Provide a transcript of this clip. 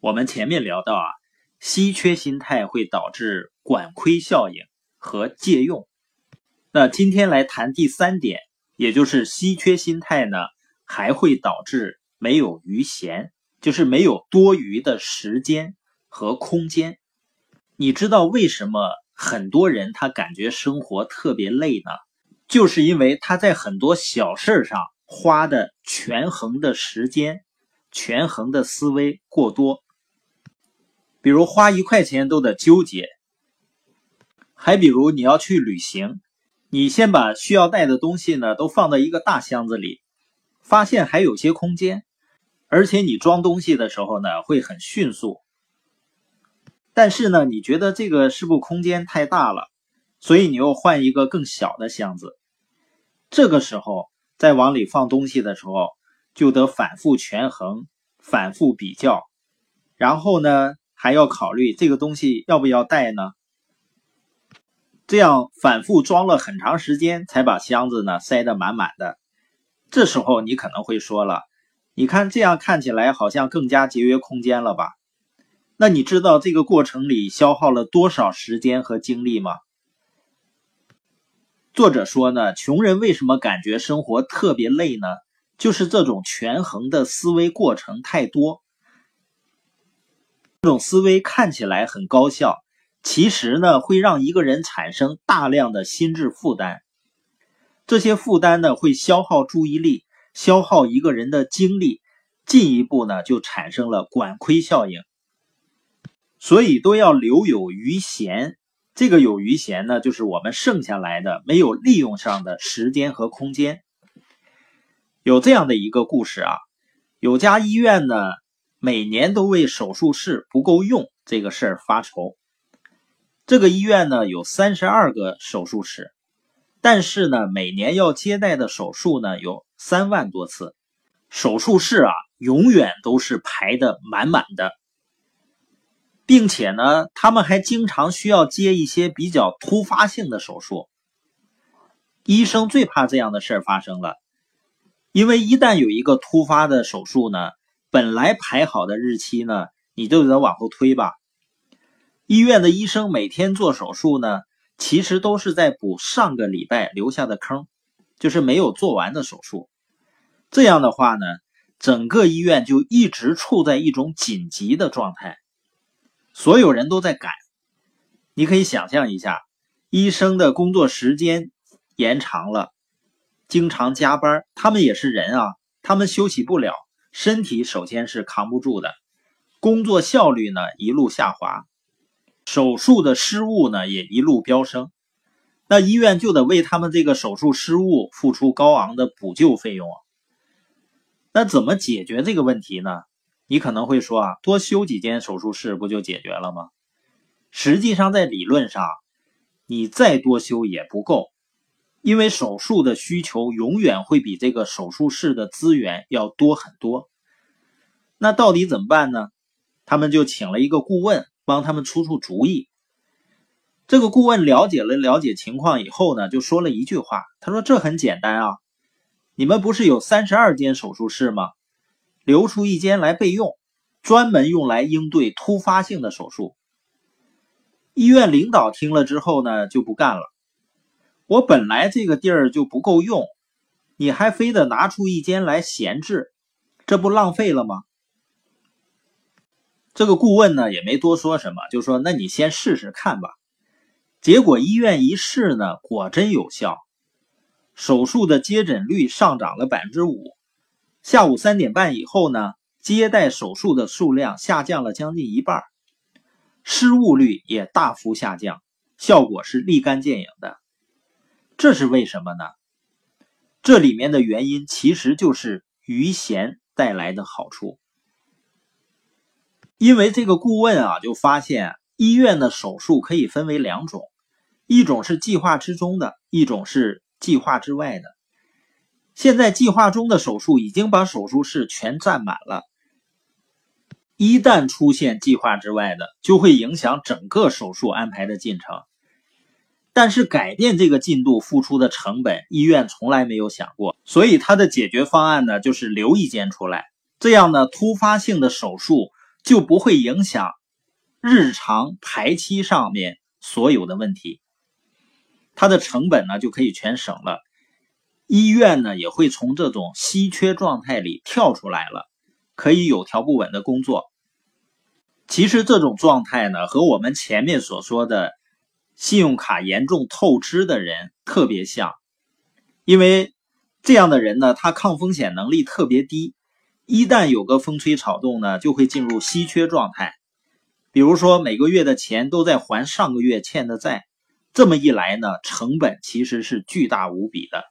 我们前面聊到啊，稀缺心态会导致管亏效应和借用。那今天来谈第三点，也就是稀缺心态呢，还会导致没有余闲，就是没有多余的时间和空间。你知道为什么很多人他感觉生活特别累呢？就是因为他在很多小事上花的权衡的时间、权衡的思维过多。比如花一块钱都得纠结，还比如你要去旅行，你先把需要带的东西呢都放到一个大箱子里，发现还有些空间，而且你装东西的时候呢会很迅速，但是呢你觉得这个是不空间太大了，所以你又换一个更小的箱子，这个时候再往里放东西的时候就得反复权衡、反复比较，然后呢。还要考虑这个东西要不要带呢？这样反复装了很长时间，才把箱子呢塞得满满的。这时候你可能会说了：“你看这样看起来好像更加节约空间了吧？”那你知道这个过程里消耗了多少时间和精力吗？作者说呢，穷人为什么感觉生活特别累呢？就是这种权衡的思维过程太多。这种思维看起来很高效，其实呢会让一个人产生大量的心智负担。这些负担呢会消耗注意力，消耗一个人的精力，进一步呢就产生了管亏效应。所以都要留有余闲。这个有余闲呢，就是我们剩下来的没有利用上的时间和空间。有这样的一个故事啊，有家医院呢。每年都为手术室不够用这个事儿发愁。这个医院呢有三十二个手术室，但是呢每年要接待的手术呢有三万多次，手术室啊永远都是排的满满的，并且呢他们还经常需要接一些比较突发性的手术。医生最怕这样的事儿发生了，因为一旦有一个突发的手术呢。本来排好的日期呢，你就得往后推吧。医院的医生每天做手术呢，其实都是在补上个礼拜留下的坑，就是没有做完的手术。这样的话呢，整个医院就一直处在一种紧急的状态，所有人都在赶。你可以想象一下，医生的工作时间延长了，经常加班，他们也是人啊，他们休息不了。身体首先是扛不住的，工作效率呢一路下滑，手术的失误呢也一路飙升，那医院就得为他们这个手术失误付出高昂的补救费用。那怎么解决这个问题呢？你可能会说啊，多修几间手术室不就解决了吗？实际上，在理论上，你再多修也不够。因为手术的需求永远会比这个手术室的资源要多很多，那到底怎么办呢？他们就请了一个顾问帮他们出出主意。这个顾问了解了了解情况以后呢，就说了一句话：“他说这很简单啊，你们不是有三十二间手术室吗？留出一间来备用，专门用来应对突发性的手术。”医院领导听了之后呢，就不干了。我本来这个地儿就不够用，你还非得拿出一间来闲置，这不浪费了吗？这个顾问呢也没多说什么，就说：“那你先试试看吧。”结果医院一试呢，果真有效，手术的接诊率上涨了百分之五。下午三点半以后呢，接待手术的数量下降了将近一半，失误率也大幅下降，效果是立竿见影的。这是为什么呢？这里面的原因其实就是余弦带来的好处。因为这个顾问啊，就发现医院的手术可以分为两种，一种是计划之中的，一种是计划之外的。现在计划中的手术已经把手术室全占满了，一旦出现计划之外的，就会影响整个手术安排的进程。但是改变这个进度付出的成本，医院从来没有想过，所以他的解决方案呢，就是留一间出来，这样呢，突发性的手术就不会影响日常排期上面所有的问题，它的成本呢就可以全省了。医院呢也会从这种稀缺状态里跳出来了，可以有条不紊的工作。其实这种状态呢，和我们前面所说的信用卡严重透支的人特别像，因为这样的人呢，他抗风险能力特别低，一旦有个风吹草动呢，就会进入稀缺状态。比如说每个月的钱都在还上个月欠的债，这么一来呢，成本其实是巨大无比的。